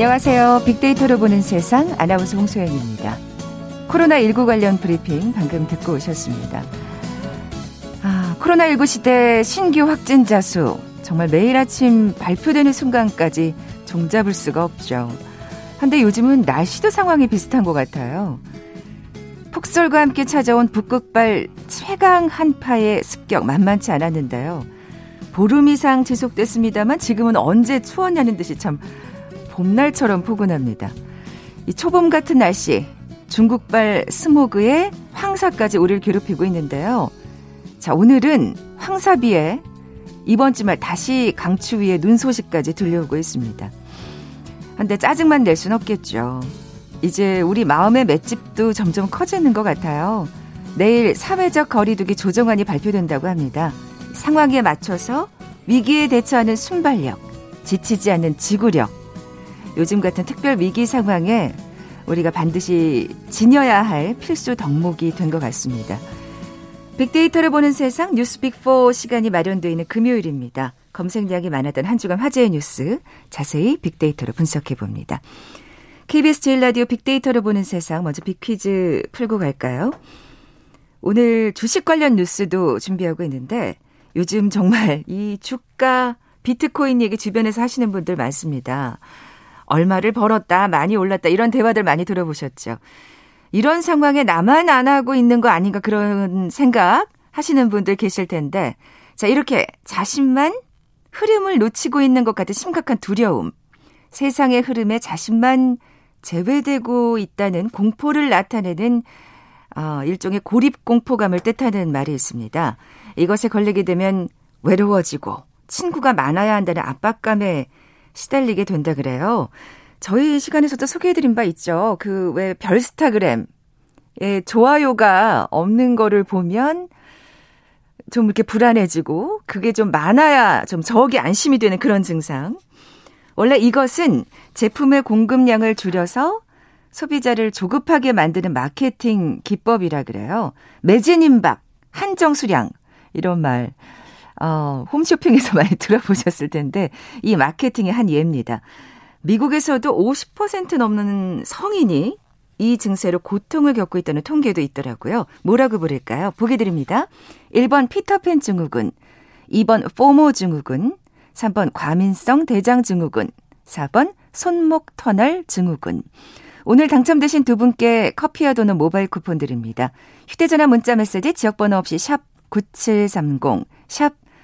안녕하세요. 빅데이터로 보는 세상 아나운서 홍소연입니다. 코로나19 관련 브리핑 방금 듣고 오셨습니다. 아, 코로나19 시대 신규 확진자 수 정말 매일 아침 발표되는 순간까지 종잡을 수가 없죠. 한데 요즘은 날씨도 상황이 비슷한 것 같아요. 폭설과 함께 찾아온 북극발 최강 한파의 습격 만만치 않았는데요. 보름 이상 지속됐습니다만 지금은 언제 추웠냐는 듯이 참 봄날처럼 포근합니다. 이 초봄 같은 날씨, 중국발 스모그에 황사까지 우리를 괴롭히고 있는데요. 자, 오늘은 황사비에 이번 주말 다시 강추위에 눈 소식까지 들려오고 있습니다. 한데 짜증만 낼 순 없겠죠. 이제 우리 마음의 맷집도 점점 커지는 것 같아요. 내일 사회적 거리두기 조정안이 발표된다고 합니다. 상황에 맞춰서 위기에 대처하는 순발력, 지치지 않는 지구력. 요즘 같은 특별 위기 상황에 우리가 반드시 지녀야 할 필수 덕목이 된 것 같습니다. 빅데이터를 보는 세상 뉴스 빅4 시간이 마련되어 있는 금요일입니다. 검색량이 많았던 한 주간 화제의 뉴스 자세히 빅데이터로 분석해 봅니다. KBS 제일 라디오 빅데이터를 보는 세상 먼저 빅퀴즈 풀고 갈까요? 오늘 주식 관련 뉴스도 준비하고 있는데 요즘 정말 이 주가 비트코인 얘기 주변에서 하시는 분들 많습니다. 얼마를 벌었다, 많이 올랐다 이런 대화들 많이 들어보셨죠. 이런 상황에 나만 안 하고 있는 거 아닌가 그런 생각 하시는 분들 계실 텐데 자 이렇게 자신만 흐름을 놓치고 있는 것 같은 심각한 두려움 세상의 흐름에 자신만 제외되고 있다는 공포를 나타내는 어, 일종의 고립 공포감을 뜻하는 말이 있습니다. 이것에 걸리게 되면 외로워지고 친구가 많아야 한다는 압박감에 시달리게 된다 그래요. 저희 시간에서도 소개해드린 바 있죠. 그 왜 별스타그램 에 좋아요가 없는 거를 보면 좀 이렇게 불안해지고 그게 좀 많아야 좀 저기 안심이 되는 그런 증상. 원래 이것은 제품의 공급량을 줄여서 소비자를 조급하게 만드는 마케팅 기법이라 그래요. 매진 임박, 한정 수량 이런 말 어, 홈쇼핑에서 많이 들어보셨을 텐데 이 마케팅의 한 예입니다. 미국에서도 50% 넘는 성인이 이 증세로 고통을 겪고 있다는 통계도 있더라고요. 뭐라고 부를까요? 보기 드립니다. 1번 피터팬 증후군, 2번 포모 증후군, 3번 과민성 대장 증후군, 4번 손목 터널 증후군. 오늘 당첨되신 두 분께 커피와 도넛 모바일 쿠폰 드립니다. 휴대전화 문자 메시지 지역번호 없이 샵 9730, 샵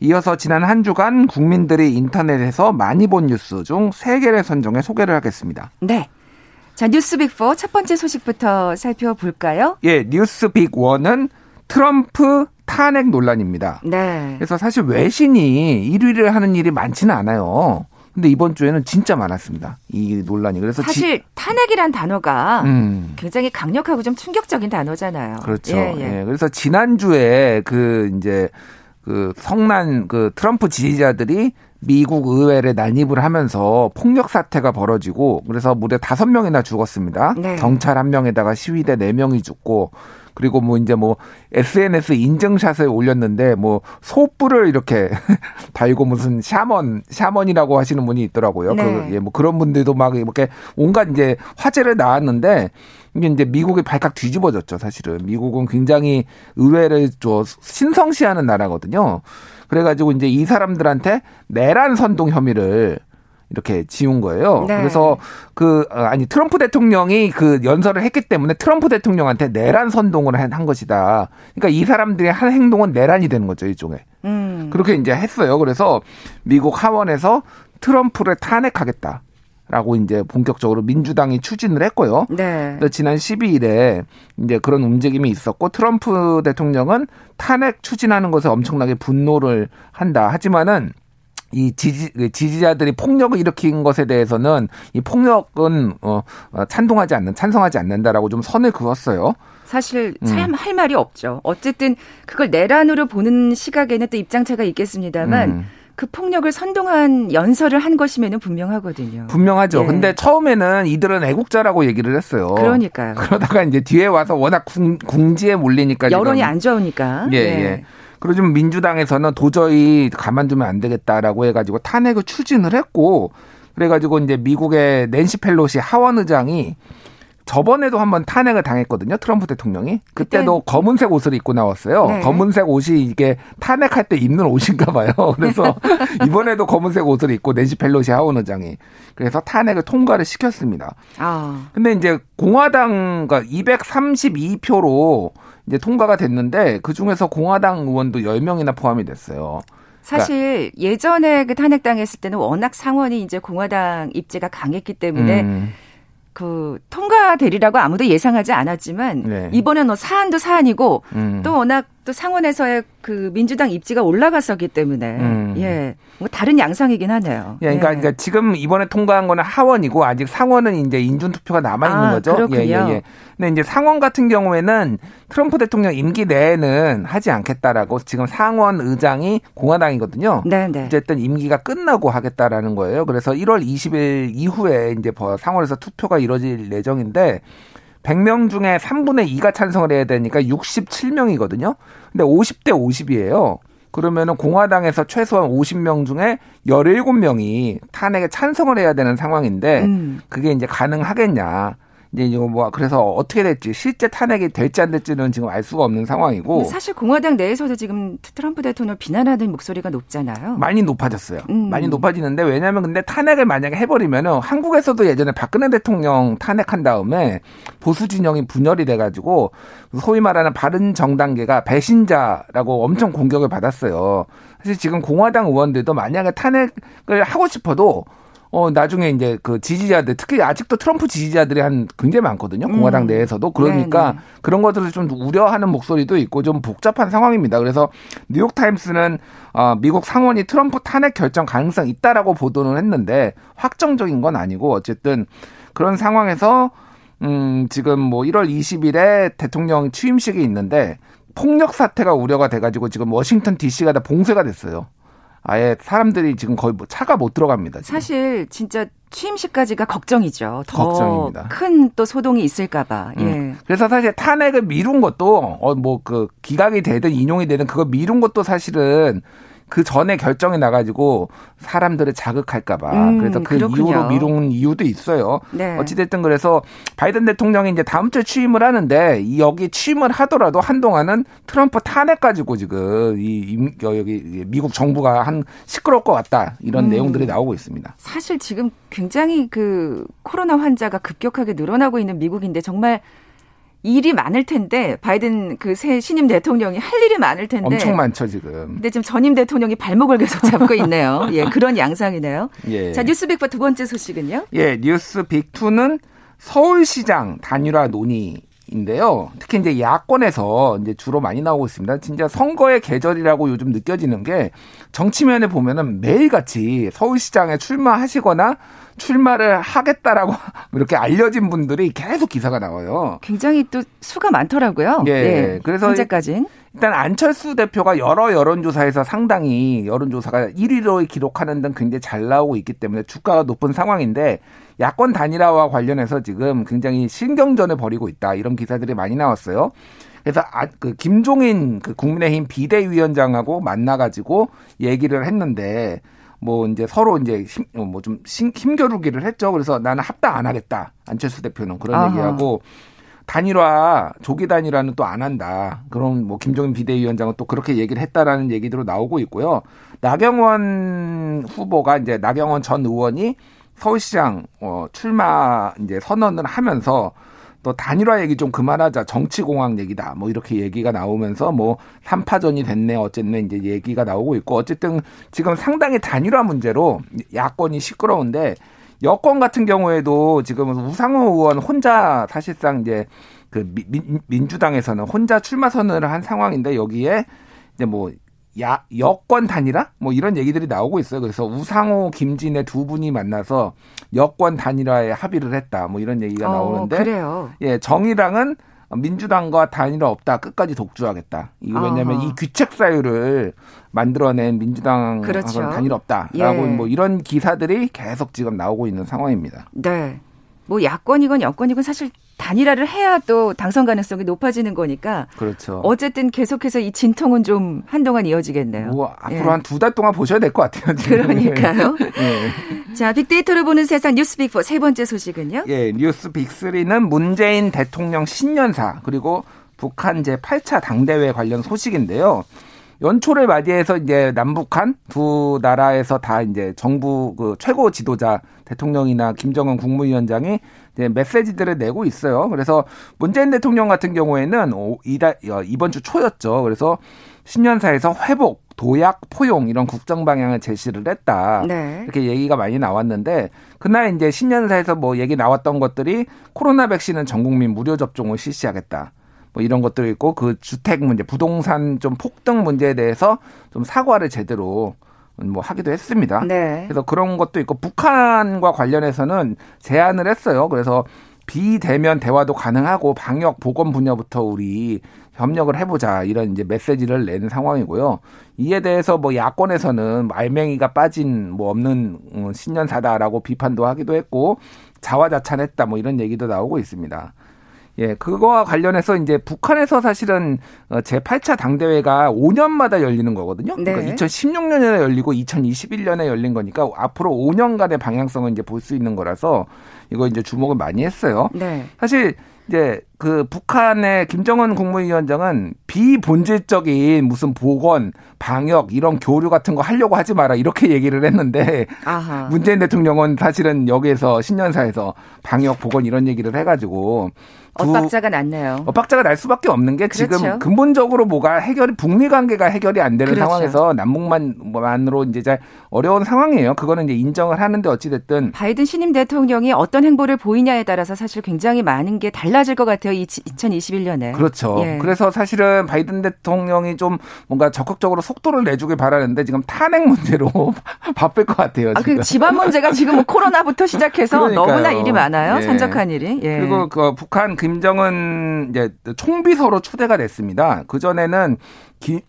이어서 지난 한 주간 국민들이 인터넷에서 많이 본 뉴스 중 3개를 선정해 소개를 하겠습니다. 네. 자, 뉴스 빅4 첫 번째 소식부터 살펴볼까요? 예, 뉴스 빅1은 트럼프 탄핵 논란입니다. 네. 그래서 사실 외신이 1위를 하는 일이 많지는 않아요. 근데 이번 주에는 진짜 많았습니다. 이 논란이. 그래서 사실 지... 탄핵이란 단어가 음. 굉장히 강력하고 좀 충격적인 단어잖아요. 그렇죠. 예, 예. 예. 그래서 지난주에 그 이제 그 성난 그 트럼프 지지자들이 미국 의회를 난입을 하면서 폭력 사태가 벌어지고 그래서 무려 다섯 명이나 죽었습니다. 네. 경찰 한 명에다가 시위대 네 명이 죽고 그리고 뭐 이제 뭐 SNS 인증샷을 올렸는데 뭐 소뿔을 이렇게 달고 무슨 샤먼 샤먼이라고 하시는 분이 있더라고요. 네. 그, 예, 뭐 그런 분들도 막 이렇게 온갖 이제 화제를 낳았는데 이게 이제 미국이 발칵 뒤집어졌죠, 사실은. 미국은 굉장히 의회를 좀 신성시하는 나라거든요. 그래가지고 이제 이 사람들한테 내란 선동 혐의를 이렇게 지운 거예요. 네. 그래서 그 어, 아니 트럼프 대통령이 그 연설을 했기 때문에 트럼프 대통령한테 내란 선동을 한 것이다. 그러니까 이 사람들의 한 행동은 내란이 되는 거죠 일종의. 음. 그렇게 이제 했어요. 그래서 미국 하원에서 트럼프를 탄핵하겠다. 라고 이제 본격적으로 민주당이 추진을 했고요. 네. 지난 12일에 이제 그런 움직임이 있었고 트럼프 대통령은 탄핵 추진하는 것에 엄청나게 분노를 한다. 하지만은 이 지지, 지지자들이 폭력을 일으킨 것에 대해서는 이 폭력은 어, 어 찬동하지 않는, 찬성하지 않는다라고 좀 선을 그었어요. 사실 참할 음. 말이 없죠. 어쨌든 그걸 내란으로 보는 시각에는 또 입장 차가 있겠습니다만 음. 그 폭력을 선동한 연설을 한 것이면은 분명하거든요. 분명하죠. 예. 근데 처음에는 이들은 애국자라고 얘기를 했어요. 그러니까요. 그러다가 이제 뒤에 와서 워낙 궁, 지에 몰리니까 여론이 안 좋으니까. 예, 예. 예. 좀 민주당에서는 도저히 가만두면 안 되겠다라고 해가지고 탄핵을 추진을 했고 그래가지고 이제 미국의 낸시 펠로시 하원 의장이 저번에도 한번 탄핵을 당했거든요. 트럼프 대통령이. 그때도 그때... 검은색 옷을 입고 나왔어요. 네. 검은색 옷이 이게 탄핵할 때 입는 옷인가 봐요. 그래서 이번에도 검은색 옷을 입고 낸시 펠로시 하원 의장이 그래서 탄핵을 통과를 시켰습니다. 아. 근데 이제 공화당 과 232표로 이제 통과가 됐는데 그 중에서 공화당 의원도 10명이나 포함이 됐어요. 사실 그러니까. 예전에 그 탄핵당했을 때는 워낙 상원이 이제 공화당 입지가 강했기 때문에 음. 그 통과되리라고 아무도 예상하지 않았지만 네. 이번에는 뭐 사안도 사안이고 음. 또 워낙 또 상원에서의 그 민주당 입지가 올라갔었기 때문에 음. 예. 뭐 다른 양상이긴 하네요. 예, 그러니까, 예. 그러니까 지금 이번에 통과한 거는 하원이고 아직 상원은 이제 인준 투표가 남아 있는 아, 거죠. 그렇군요. 예, 예, 예. 근데 이제 상원 같은 경우에는 트럼프 대통령 임기 내에는 하지 않겠다라고 지금 상원 의장이 공화당이거든요. 네, 네. 어쨌든 임기가 끝나고 하겠다라는 거예요. 그래서 1월 20일 이후에 이제 상원에서 투표가 이뤄질 예정인데 100명 중에 3분의 2가 찬성을 해야 되니까 67명이거든요. 근데 50대 50이에요. 그러면은 공화당에서 최소한 50명 중에 17명이 탄핵에 찬성을 해야 되는 상황인데 음. 그게 이제 가능하겠냐. 이제 이거 뭐 그래서 어떻게 될지 실제 탄핵이 될지 안 될지는 지금 알 수가 없는 상황이고 사실 공화당 내에서도 지금 트럼프 대통령 비난하는 목소리가 높잖아요. 많이 높아졌어요. 음. 많이 높아지는데 왜냐하면 근데 탄핵을 만약에 해버리면은 한국에서도 예전에 박근혜 대통령 탄핵한 다음에 보수 진영이 분열이 돼가지고 소위 말하는 바른 정당계가 배신자라고 엄청 공격을 받았어요. 사실 지금 공화당 의원들도 만약에 탄핵을 하고 싶어도 어 나중에 이제 그 지지자들 특히 아직도 트럼프 지지자들이 한 굉장히 많거든요 공화당 음. 내에서도 그러니까 네네. 네. 그런 것들을 좀 우려하는 목소리도 있고 좀 복잡한 상황입니다. 그래서 뉴욕 타임스는 어 미국 상원이 트럼프 탄핵 결정 가능성 있다라고 보도는 했는데 확정적인 건 아니고 어쨌든 그런 상황에서 음 지금 뭐 1월 20일에 대통령 취임식이 있는데 폭력 사태가 우려가 돼가지고 지금 워싱턴 D.C.가 다 봉쇄가 됐어요. 아예 사람들이 지금 거의 뭐 차가 못 들어갑니다. 지금. 사실 진짜 취임식까지가 걱정이죠. 더 큰 또 소동이 있을까봐. 음. 예. 그래서 사실 탄핵을 미룬 것도 어 뭐 그 기각이 되든 인용이 되든 그거 미룬 것도 사실은 그 전에 결정이 나가지고 사람들을 자극할까봐 음, 그래서 그 그렇군요. 이후로 미룬 이유도 있어요. 네. 어찌됐든 그래서 바이든 대통령이 이제 다음 주에 취임을 하는데 여기 취임을 하더라도 한동안은 트럼프 탄핵 가지고 지금 이 여기 미국 정부가 한 시끄러울 것 같다 이런 음. 내용들이 나오고 있습니다. 사실 지금 굉장히 그 코로나 환자가 급격하게 늘어나고 있는 미국인데 정말 일이 많을 텐데 바이든 그 새 신임 대통령이 할 일이 많을 텐데 엄청 많죠 지금. 근데 지금 전임 대통령이 발목을 계속 잡고 있네요. 예, 그런 양상이네요. 예. 자 뉴스빅과 두 번째 소식은요? 예, 뉴스빅 2는 서울시장 단일화 논의 인데요. 특히 이제 야권에서 이제 주로 많이 나오고 있습니다. 진짜 선거의 계절이라고 요즘 느껴지는 게 정치면에 보면은 매일같이 서울시장에 출마하시거나 출마를 하겠다라고 이렇게 알려진 분들이 계속 기사가 나와요. 굉장히 또 수가 많더라고요. 예. 네, 그래서 현재까지 일단 안철수 대표가 여러 여론조사에서 상당히 여론조사가 1위로 기록하는 등 굉장히 잘 나오고 있기 때문에 주가가 높은 상황인데 야권 단일화와 관련해서 지금 굉장히 신경전을 벌이고 있다 이런 기사들이 많이 나왔어요. 그래서 아, 그 김종인 그 국민의힘 비대위원장하고 만나가지고 얘기를 했는데 뭐 이제 서로 이제 뭐좀 힘겨루기를 했죠. 그래서 나는 합당 안 하겠다. 안철수 대표는 그런 아하. 얘기하고 단일화 조기 단일화는 또 안 한다. 그럼 뭐 김종인 비대위원장은 또 그렇게 얘기를 했다라는 얘기들로 나오고 있고요. 나경원 후보가 이제 나경원 전 의원이 서울시장 어 출마 이제 선언을 하면서 또 단일화 얘기 좀 그만하자 정치공학 얘기다 뭐 이렇게 얘기가 나오면서 뭐 3파전이 됐네 어쨌네 이제 얘기가 나오고 있고 어쨌든 지금 상당히 단일화 문제로 야권이 시끄러운데 여권 같은 경우에도 지금 우상호 의원 혼자 사실상 이제 그 민, 민주당에서는 혼자 출마 선언을 한 상황인데 여기에 이제 뭐 야, 여권 단일화? 뭐 이런 얘기들이 나오고 있어요. 그래서 우상호, 김진애 두 분이 만나서 여권 단일화에 합의를 했다. 뭐 이런 얘기가 어, 나오는데. 그래요. 예, 정의당은 민주당과 단일화 없다. 끝까지 독주하겠다. 이거 왜냐면 이 귀책 사유를 만들어낸 민주당하고는 그렇죠. 단일화 없다라고 예. 뭐 이런 기사들이 계속 지금 나오고 있는 상황입니다. 네. 뭐 야권이건 여권이건 사실 단일화를 해야 또 당선 가능성이 높아지는 거니까. 그렇죠. 어쨌든 계속해서 이 진통은 좀 한동안 이어지겠네요. 뭐 앞으로 예. 한두 달 동안 보셔야 될 것 같아요. 지금. 그러니까요. 예. 자, 빅데이터를 보는 세상 뉴스 빅4 세 번째 소식은요? 예, 뉴스 빅3는 문재인 대통령 신년사 그리고 북한 제 8차 당대회 관련 소식인데요. 연초를 맞이해서 이제 남북한 두 나라에서 다 이제 정부 그 최고 지도자 대통령이나 김정은 국무위원장이 이제 메시지들을 내고 있어요. 그래서 문재인 대통령 같은 경우에는 이달 어, 이번 주 초였죠. 그래서 신년사에서 회복, 도약, 포용 이런 국정 방향을 제시를 했다. 네. 이렇게 얘기가 많이 나왔는데 그날 이제 신년사에서 뭐 얘기 나왔던 것들이 코로나 백신은 전 국민 무료 접종을 실시하겠다. 뭐 이런 것들이 있고 그 주택 문제, 부동산 좀 폭등 문제에 대해서 좀 사과를 제대로 뭐 하기도 했습니다. 네. 그래서 그런 것도 있고 북한과 관련해서는 제안을 했어요. 그래서 비대면 대화도 가능하고 방역 보건 분야부터 우리 협력을 해보자 이런 이제 메시지를 내는 상황이고요. 이에 대해서 뭐 야권에서는 말맹이가 빠진 뭐 없는 어, 신년사다라고 비판도 하기도 했고 자화자찬했다 뭐 이런 얘기도 나오고 있습니다. 예, 그거와 관련해서 이제 북한에서 사실은 어, 제 8차 당대회가 5년마다 열리는 거거든요. 네. 그러니까 2016년에 열리고 2021년에 열린 거니까 앞으로 5년간의 방향성을 이제 볼 수 있는 거라서 이거 이제 주목을 많이 했어요. 네. 사실 이제 그 북한의 김정은 국무위원장은 비본질적인 무슨 보건, 방역 이런 교류 같은 거 하려고 하지 마라 이렇게 얘기를 했는데 아하. 문재인 대통령은 사실은 여기에서 신년사에서 방역, 보건 이런 얘기를 해가지고 엇박자가 났네요. 엇박자가 날 수밖에 없는 게 지금 그렇죠. 근본적으로 뭐가 해결이 북미 관계가 해결이 안 되는 그렇죠. 상황에서 남북만만으로 이제 잘 어려운 상황이에요. 그거는 이제 인정을 하는데 어찌 됐든 바이든 신임 대통령이 어떤 행보를 보이냐에 따라서 사실 굉장히 많은 게 달라질 것 같아요. 2021년에. 그렇죠. 예. 그래서 사실은 바이든 대통령이 좀 뭔가 적극적으로 속도를 내주길 바라는데 지금 탄핵 문제로 바쁠 것 같아요. 아, 그 집안 문제가 지금 뭐 코로나부터 시작해서 너무나 일이 많아요. 예. 산적한 일이. 예. 그리고 그 북한 김정은 이제 총비서로 초대가 됐습니다. 그 전에는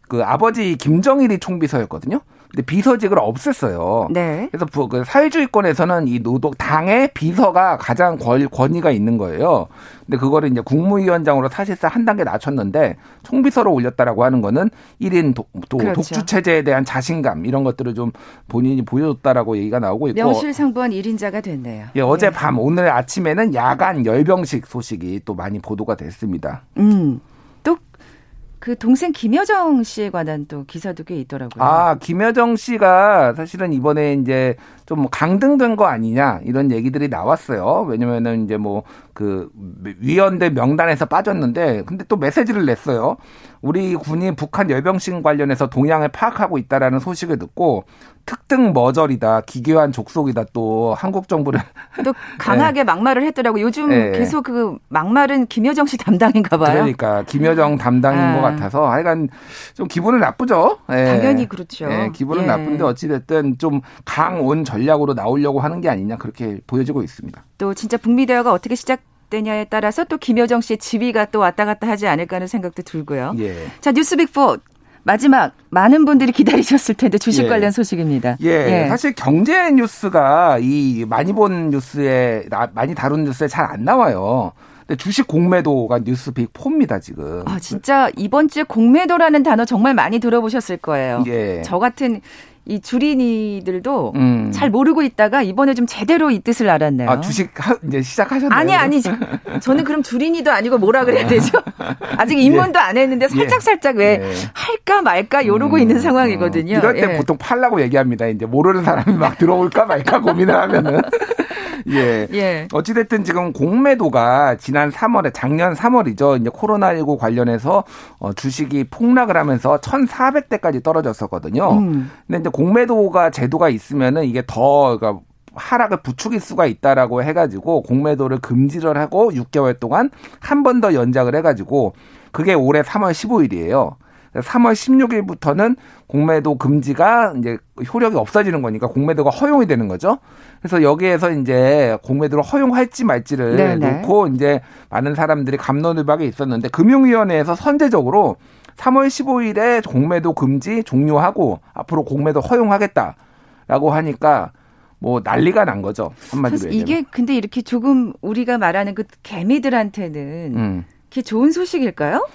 그 아버지 김정일이 총비서였거든요. 근데 비서직을 없앴어요. 네. 그래서 그 사회주의권에서는 이 노동 당의 비서가 가장 권, 위가 있는 거예요. 근데 그거를 이제 국무위원장으로 사실상 한 단계 낮췄는데 총비서로 올렸다라고 하는 거는 1인 도, 또 그렇죠. 독주 체제에 대한 자신감 이런 것들을 좀 본인이 보여줬다라고 얘기가 나오고 있고 명실상부한 1인자가 됐네요. 예, 어제 네. 밤 오늘 아침에는 야간 열병식 소식이 또 많이 보도가 됐습니다. 음. 그 동생 김여정 씨에 관한 또 기사도 꽤 있더라고요. 아, 김여정 씨가 사실은 이번에 이제 좀뭐 강등된 거 아니냐 이런 얘기들이 나왔어요. 왜냐면은 이제 뭐 그 위원대 명단에서 빠졌는데 근데 또 메시지를 냈어요. 우리 군이 북한 열병식 관련해서 동향을 파악하고 있다라는 소식을 듣고 특등 머저리다, 기괴한 족속이다 또 한국 정부를 또 강하게 네. 막말을 했더라고. 요즘 네. 계속 그 막말은 김여정 씨 담당인가 봐요. 그러니까 김여정 담당인 아. 것 같아서 하여간 좀 기분은 나쁘죠. 네. 당연히 그렇죠. 네, 기분은 예. 나쁜데 어찌 됐든 좀 강온 전략으로 나오려고 하는 게 아니냐 그렇게 보여지고 있습니다. 또 진짜 북미 대화가 어떻게 시작 되냐에 따라서 또 김여정 씨의 지위가 또 왔다 갔다 하지 않을까 하는 생각도 들고요. 예. 자, 뉴스 빅4 마지막 많은 분들이 기다리셨을 텐데 주식 예. 관련 소식입니다. 예. 예. 사실 경제 뉴스가 이 많이 본 뉴스에 많이 다룬 뉴스에 잘 안 나와요. 근데 주식 공매도가 뉴스 빅 4입니다, 지금. 아, 진짜 이번 주에 공매도라는 단어 정말 많이 들어보셨을 거예요. 예. 저 같은 이 주린이들도 음. 잘 모르고 있다가 이번에 좀 제대로 이 뜻을 알았네요. 아, 주식 하, 이제 시작하셨나요? 아니, 아니. 저는 그럼 주린이도 아니고 뭐라 그래야 되죠? 아직 입문도 예. 안 했는데 살짝살짝 예. 왜 예. 할까 말까 요러고 음. 있는 상황이거든요. 이럴 때 예. 보통 팔라고 얘기합니다. 이제 모르는 사람이 막 들어올까 말까 고민을 하면은. 예. 예. 어찌됐든 지금 공매도가 지난 3월에 작년 3월이죠. 이제 코로나19 관련해서 어, 주식이 폭락을 하면서 1,400대까지 떨어졌었거든요. 음. 근데 이제 공매도가 제도가 있으면은 이게 더 그러니까 하락을 부추길 수가 있다라고 해가지고 공매도를 금지를 하고 6개월 동안 한 번 더 연장을 해가지고 그게 올해 3월 15일이에요. 3월 16일부터는 공매도 금지가 이제 효력이 없어지는 거니까 공매도가 허용이 되는 거죠. 그래서 여기에서 이제 공매도를 허용할지 말지를 네네. 놓고 이제 많은 사람들이 감론을박에 있었는데 금융위원회에서 선제적으로 3월 15일에 공매도 금지 종료하고 앞으로 공매도 허용하겠다라고 하니까 뭐 난리가 난 거죠 한마디로 이게 얘기하면. 근데 이렇게 조금 우리가 말하는 그 개미들한테는 음. 그게 좋은 소식일까요?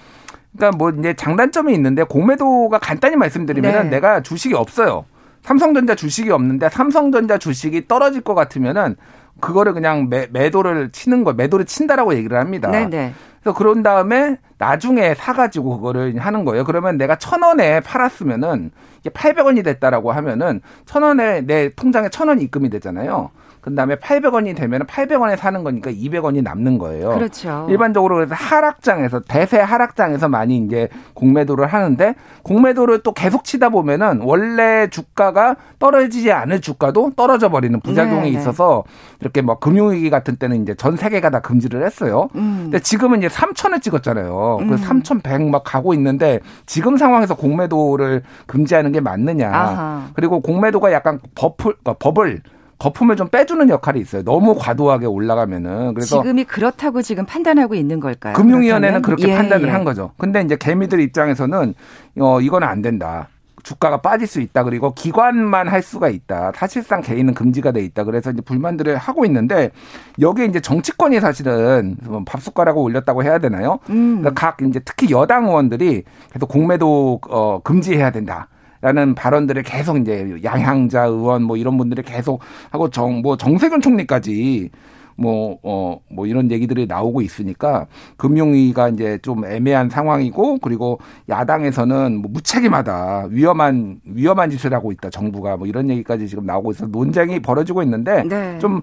그러니까 뭐 이제 장단점이 있는데 공매도가 간단히 말씀드리면 네. 내가 주식이 없어요. 삼성전자 주식이 없는데 삼성전자 주식이 떨어질 것 같으면은 그거를 그냥 매, 매도를 치는 거, 매도를 친다라고 얘기를 합니다. 네네. 네. 그래서 그런 다음에 나중에 사가지고 그거를 하는 거예요. 그러면 내가 천 원에 팔았으면은 이게 800원이 됐다라고 하면은 천 원에 내 통장에 천 원이 입금이 되잖아요. 그다음에 800원이 되면 800원에 사는 거니까 200원이 남는 거예요. 그렇죠. 일반적으로 그래서 하락장에서 대세 하락장에서 많이 이제 공매도를 하는데 공매도를 또 계속 치다 보면은 원래 주가가 떨어지지 않을 주가도 떨어져 버리는 부작용이 네네. 있어서 이렇게 뭐 금융위기 같은 때는 이제 전 세계가 다 금지를 했어요. 음. 근데 지금은 이제 3천을 찍었잖아요. 음. 그3,100 막 가고 있는데 지금 상황에서 공매도를 금지하는 게 맞느냐. 아하. 그리고 공매도가 약간 버플, 그러니까 버블 거품을 좀 빼주는 역할이 있어요. 너무 과도하게 올라가면은 그래서 지금이 그렇다고 지금 판단하고 있는 걸까요? 금융위원회는 그렇다면? 그렇게 예, 판단을 예. 한 거죠. 근데 이제 개미들 입장에서는 어 이거는 안 된다. 주가가 빠질 수 있다. 그리고 기관만 할 수가 있다. 사실상 개인은 금지가 돼 있다. 그래서 이제 불만들을 하고 있는데 여기에 이제 정치권이 사실은 뭐 밥숟가락을 올렸다고 해야 되나요? 음. 그러니까 각 이제 특히 여당 의원들이 계속 공매도 어 금지해야 된다. 라는 발언들을 계속 이제 양향자 의원 뭐 이런 분들이 계속 하고 정, 뭐 정세균 총리까지 뭐, 어, 뭐 이런 얘기들이 나오고 있으니까 금융위가 이제 좀 애매한 상황이고 그리고 야당에서는 뭐 무책임하다. 위험한, 위험한 짓을 하고 있다. 정부가 뭐 이런 얘기까지 지금 나오고 있어서 논쟁이 벌어지고 있는데 네. 좀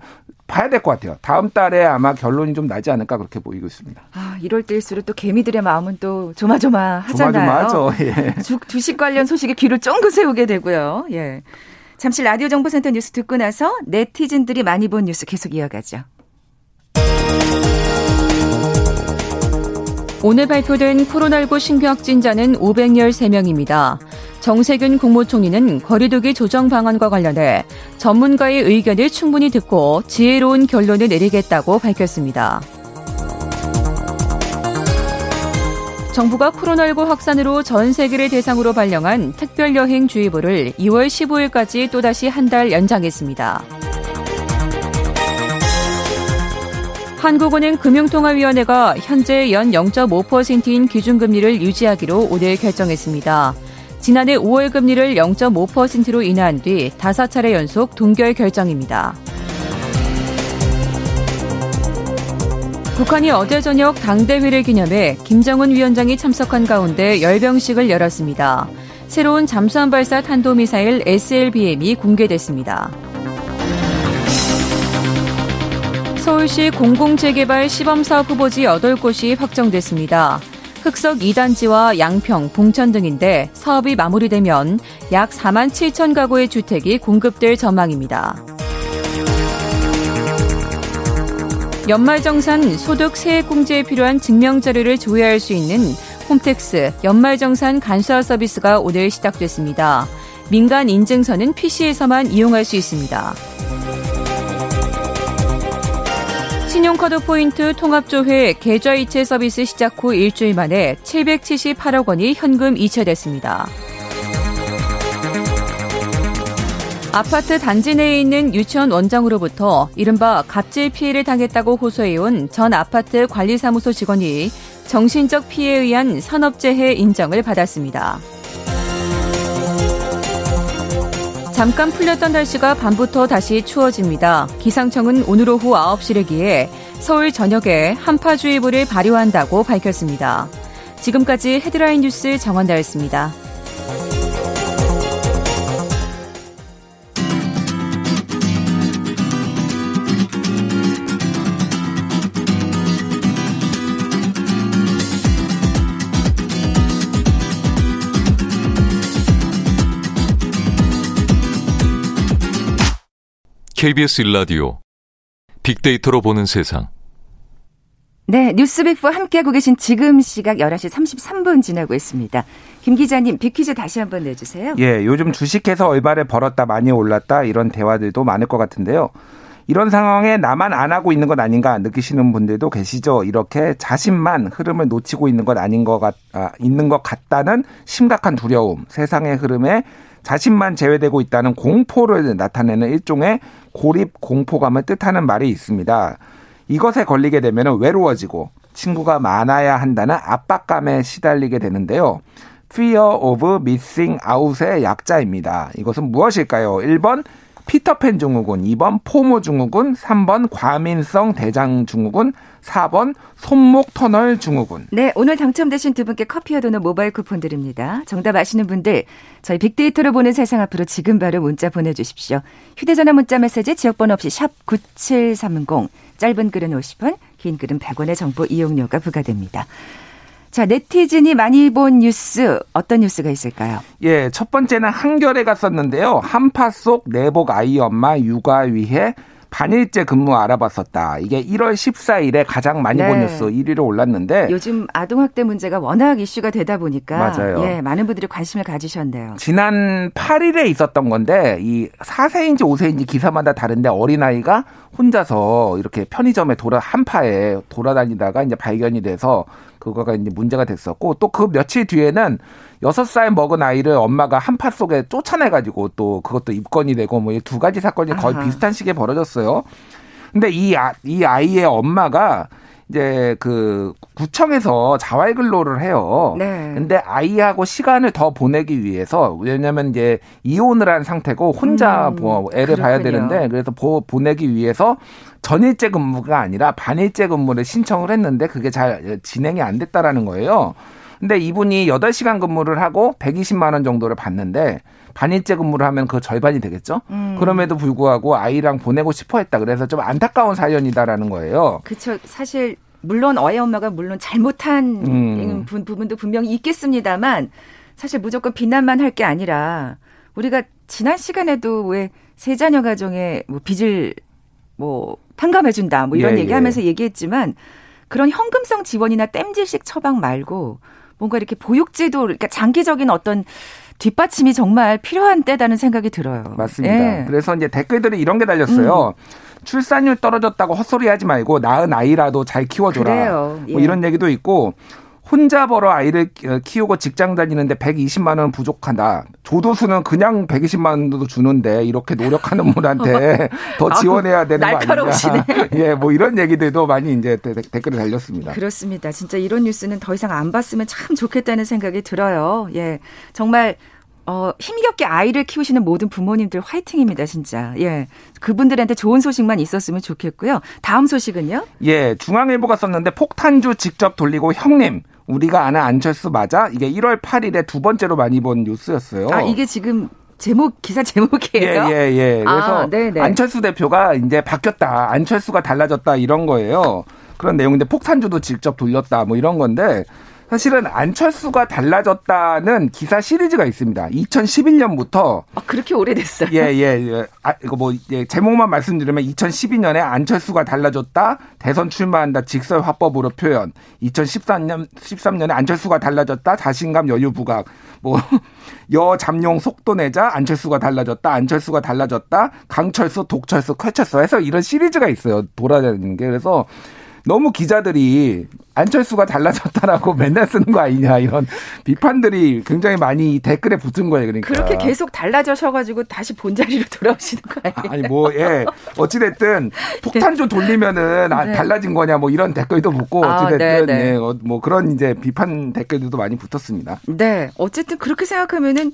봐야 될 것 같아요. 다음 달에 아마 결론이 좀 나지 않을까 그렇게 보이고 있습니다. 아, 이럴 때일수록 또 개미들의 마음은 또 조마조마하잖아요. 조마조마하죠. 예. 주, 주식 관련 소식에 귀를 쫑긋 세우게 되고요. 예. 잠시 라디오 정보센터 뉴스 듣고 나서 네티즌들이 많이 본 뉴스 계속 이어가죠. 오늘 발표된 코로나19 신규 확진자는 513명입니다. 정세균 국무총리는 거리두기 조정 방안과 관련해 전문가의 의견을 충분히 듣고 지혜로운 결론을 내리겠다고 밝혔습니다. 정부가 코로나19 확산으로 전 세계를 대상으로 발령한 특별여행주의보를 2월 15일까지 또다시 한 달 연장했습니다. 한국은행 금융통화위원회가 현재 연 0.5%인 기준금리를 유지하기로 오늘 결정했습니다. 지난해 5월 금리를 0.5%로 인하한 뒤 다섯 차례 연속 동결 결정입니다. 북한이 어제 저녁 당대회를 기념해 김정은 위원장이 참석한 가운데 열병식을 열었습니다. 새로운 잠수함 발사 탄도미사일 SLBM이 공개됐습니다. 서울시 공공재개발 시범사업 후보지 8곳이 확정됐습니다. 흑석 2단지와 양평, 봉천 등인데 사업이 마무리되면 약 4만 7천 가구의 주택이 공급될 전망입니다. 연말정산 소득 세액공제에 필요한 증명자료를 조회할 수 있는 홈택스 연말정산 간소화 서비스가 오늘 시작됐습니다. 민간 인증서는 PC에서만 이용할 수 있습니다. 신용카드 포인트 통합조회 계좌이체 서비스 시작 후 일주일 만에 778억 원이 현금 이체됐습니다. 아파트 단지 내에 있는 유치원 원장으로부터 이른바 갑질 피해를 당했다고 호소해온 전 아파트 관리사무소 직원이 정신적 피해에 의한 산업재해 인정을 받았습니다. 잠깐 풀렸던 날씨가 밤부터 다시 추워집니다. 기상청은 오늘 오후 9시래기에 서울 전역에 한파주의보를 발효한다고 밝혔습니다. 지금까지 헤드라인 뉴스 정원다였습니다. KBS 일라디오 빅데이터로 보는 세상. 네, 뉴스빅과 함께하고 계신 지금 시각 11시 33분 지나고 있습니다. 김 기자님, 빅퀴즈 다시 한번 내주세요. 예, 요즘 주식해서 얼마를 벌었다 많이 올랐다 이런 대화들도 많을 것 같은데요. 이런 상황에 나만 안 하고 있는 것 아닌가 느끼시는 분들도 계시죠. 이렇게 자신만 흐름을 놓치고 있는 것 아닌 것 같, 아, 있는 것 같다는 심각한 두려움, 세상의 흐름에 자신만 제외되고 있다는 공포를 나타내는 일종의 고립 공포감을 뜻하는 말이 있습니다. 이것에 걸리게 되면 외로워지고 친구가 많아야 한다는 압박감에 시달리게 되는데요. Fear of Missing Out의 약자입니다. 이것은 무엇일까요? 1번 피터팬 증후군, 2번 포모 증후군, 3번 과민성 대장 증후군, 4번 손목 터널 증후군. 네, 오늘 당첨되신 두 분께 커피와 도넛 모바일 쿠폰 드립니다. 정답 아시는 분들 저희 빅데이터로 보는 세상 앞으로 지금 바로 문자 보내 주십시오. 휴대 전화 문자 메시지 지역 번호 없이 샵 9730, 짧은 글은 50원, 긴 글은 100원의 정보 이용료가 부과됩니다. 자, 네티즌이 많이 본 뉴스 어떤 뉴스가 있을까요? 예, 첫 번째는 한겨레가 썼는데요. 한파 속 내복 아이 엄마 육아 위해 반일제 근무 알아봤었다. 이게 1월 14일에 가장 많이 네. 본 뉴스 1위로 올랐는데 요즘 아동학대 문제가 워낙 이슈가 되다 보니까 맞아요. 예, 많은 분들이 관심을 가지셨네요. 지난 8일에 있었던 건데 이 4세인지 5세인지 기사마다 다른데 어린아이가 혼자서 이렇게 편의점에 돌아 한파에 돌아다니다가 이제 발견이 돼서 그거가 이제 문제가 됐었고 또 그 며칠 뒤에는 여섯 살 먹은 아이를 엄마가 한파 속에 쫓아내가지고 또 그것도 입건이 되고 뭐 두 가지 사건이 거의 아하. 비슷한 시기에 벌어졌어요. 근데 이, 아, 이 아이의 엄마가 이제 그 구청에서 자활 근로를 해요. 네. 근데 아이하고 시간을 더 보내기 위해서 왜냐면 이제 이혼을 한 상태고 혼자 음, 뭐 애를 그렇군요. 봐야 되는데 그래서 보, 보내기 위해서 전일제 근무가 아니라 반일제 근무를 신청을 했는데 그게 잘 진행이 안 됐다라는 거예요. 근데 이분이 8시간 근무를 하고 120만 원 정도를 받는데 반일제 근무를 하면 그 절반이 되겠죠. 음. 그럼에도 불구하고 아이랑 보내고 싶어 했다. 그래서 좀 안타까운 사연이다라는 거예요. 그렇죠. 사실 물론 어의 엄마가 물론 잘못한 음. 부분도 분명히 있겠습니다만 사실 무조건 비난만 할 게 아니라 우리가 지난 시간에도 왜 세 자녀 가정에 뭐 빚을 뭐 탕감해 준다 뭐 이런 예, 얘기하면서 예. 얘기했지만 그런 현금성 지원이나 땜질식 처방 말고 뭔가 이렇게 보육제도 그러니까 장기적인 어떤 뒷받침이 정말 필요한 때다는 생각이 들어요. 맞습니다. 예. 그래서 이제 댓글들이 이런 게 달렸어요. 음. 출산율 떨어졌다고 헛소리하지 말고 낳은 아이라도 잘 키워줘라. 뭐 예. 뭐 이런 얘기도 있고 혼자 벌어 아이를 키우고 직장 다니는데 120만 원 부족하다. 조도수는 그냥 120만 원도 주는데 이렇게 노력하는 분한테 더 지원해야 되는 거 아니냐. 예, 뭐 이런 얘기들도 많이 이제 댓글에 달렸습니다. 그렇습니다. 진짜 이런 뉴스는 더 이상 안 봤으면 참 좋겠다는 생각이 들어요. 예. 정말 어, 힘겹게 아이를 키우시는 모든 부모님들 화이팅입니다, 진짜. 예. 그분들한테 좋은 소식만 있었으면 좋겠고요. 다음 소식은요? 예, 중앙일보가 썼는데 폭탄주 직접 돌리고 형님, 우리가 아는 안철수 맞아? 이게 1월 8일에 두 번째로 많이 본 뉴스였어요. 아, 이게 지금 제목 기사 제목이에요. 예, 예, 예. 그래서 아, 안철수 대표가 이제 바뀌었다. 안철수가 달라졌다 이런 거예요. 그런 내용인데 폭탄주도 직접 돌렸다 뭐 이런 건데 사실은 안철수가 달라졌다는 기사 시리즈가 있습니다. 2011년부터 아, 그렇게 오래됐어요. 예, 예, 예. 아, 이거 뭐 예, 제목만 말씀드리면 2012년에 안철수가 달라졌다. 대선 출마한다. 직설 화법으로 표현. 2013년 13년에 안철수가 달라졌다. 자신감 여유 부각. 뭐 여 잠룡 속도 내자 안철수가 달라졌다. 안철수가 달라졌다. 강철수, 독철수, 쾌철수 해서 이런 시리즈가 있어요. 돌아다니는 게. 그래서 너무 기자들이 안철수가 달라졌다라고 맨날 쓰는 거 아니냐 이런 비판들이 굉장히 많이 댓글에 붙은 거예요. 그러니까 그렇게 계속 달라져셔가지고 다시 본자리로 돌아오시는 거 아니에요? 아니 뭐 예 어찌 됐든 폭탄 좀 돌리면은 아, 네. 달라진 거냐 뭐 이런 댓글도 붙고 아, 어찌 됐든 네, 네. 예, 어, 뭐 그런 이제 비판 댓글들도 많이 붙었습니다. 네, 어쨌든 그렇게 생각하면은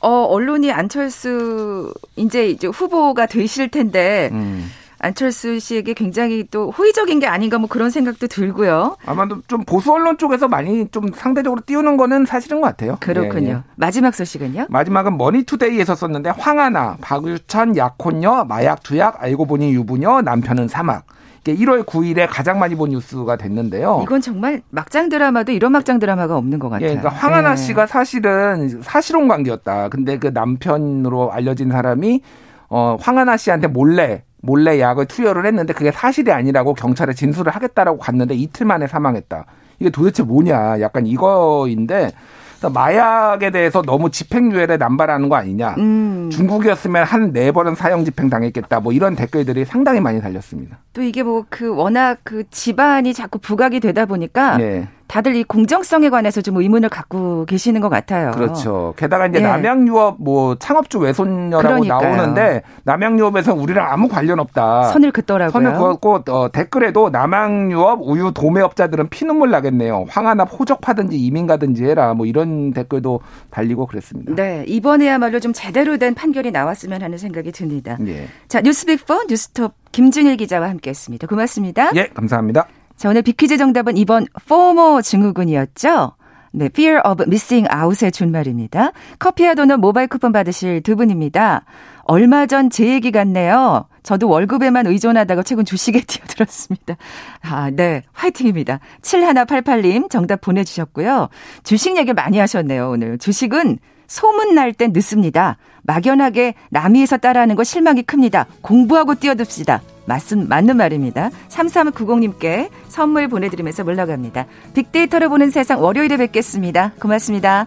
어 언론이 안철수 이제 이제 후보가 되실 텐데 음. 안철수 씨에게 굉장히 또 호의적인 게 아닌가 뭐 그런 생각도 들고요. 아마도 좀 보수 언론 쪽에서 많이 좀 상대적으로 띄우는 거는 사실인 것 같아요. 그렇군요. 예, 예. 마지막 소식은요? 마지막은 머니투데이에서 썼는데 황하나, 박유천, 약혼녀, 마약 투약, 알고 보니 유부녀, 남편은 사막. 이게 1월 9일에 가장 많이 본 뉴스가 됐는데요. 이건 정말 막장 드라마도 이런 막장 드라마가 없는 것 같아요. 예, 그러니까 황하나 네. 씨가 사실은 사실혼 관계였다. 근데 그 남편으로 알려진 사람이 어 황하나 씨한테 몰래 몰래 약을 투여를 했는데 그게 사실이 아니라고 경찰에 진술을 하겠다라고 갔는데 이틀 만에 사망했다. 이게 도대체 뭐냐? 약간 이거인데 그래서 마약에 대해서 너무 집행유예를 남발하는 거 아니냐? 음, 중국이었으면 한 네 번은 사형 집행 당했겠다. 뭐 이런 댓글들이 상당히 많이 달렸습니다. 또 이게 뭐 그 워낙 그 집안이 자꾸 부각이 되다 보니까 예. 다들 이 공정성에 관해서 좀 의문을 갖고 계시는 것 같아요. 그렇죠. 게다가 이제 예. 남양유업 뭐 창업주 외손녀라고 그러니까요. 나오는데 남양유업에서 우리랑 아무 관련 없다. 선을 긋더라고요. 선을 그었고 어, 댓글에도 남양유업 우유 도매업자들은 피눈물 나겠네요. 황하나 호적 파든지 이민 가든지 해라. 뭐 이런 댓글도 달리고 그랬습니다. 네, 이번에야말로 좀 제대로 된 판결이 나왔으면 하는 생각이 듭니다. 예. 자, 뉴스빅4 뉴스톱 김준일 기자와 함께했습니다. 고맙습니다. 예, 감사합니다. 자, 오늘 비퀴즈 정답은 2번 FOMO 증후군이었죠. 네, Fear of Missing Out의 준말입니다. 커피와 도넛 모바일 쿠폰 받으실 두 분입니다. 얼마 전 제 얘기 같네요. 저도 월급에만 의존하다가 최근 주식에 뛰어들었습니다. 아, 네. 화이팅입니다. 7188님 정답 보내주셨고요. 주식 얘기 많이 하셨네요, 오늘. 주식은 소문날 땐 늦습니다. 막연하게 남이에서 따라하는 거 실망이 큽니다. 공부하고 뛰어듭시다. 맞은, 맞는 말입니다. 3390님께 선물 보내드리면서 물러갑니다. 빅데이터로 보는 세상 월요일에 뵙겠습니다. 고맙습니다.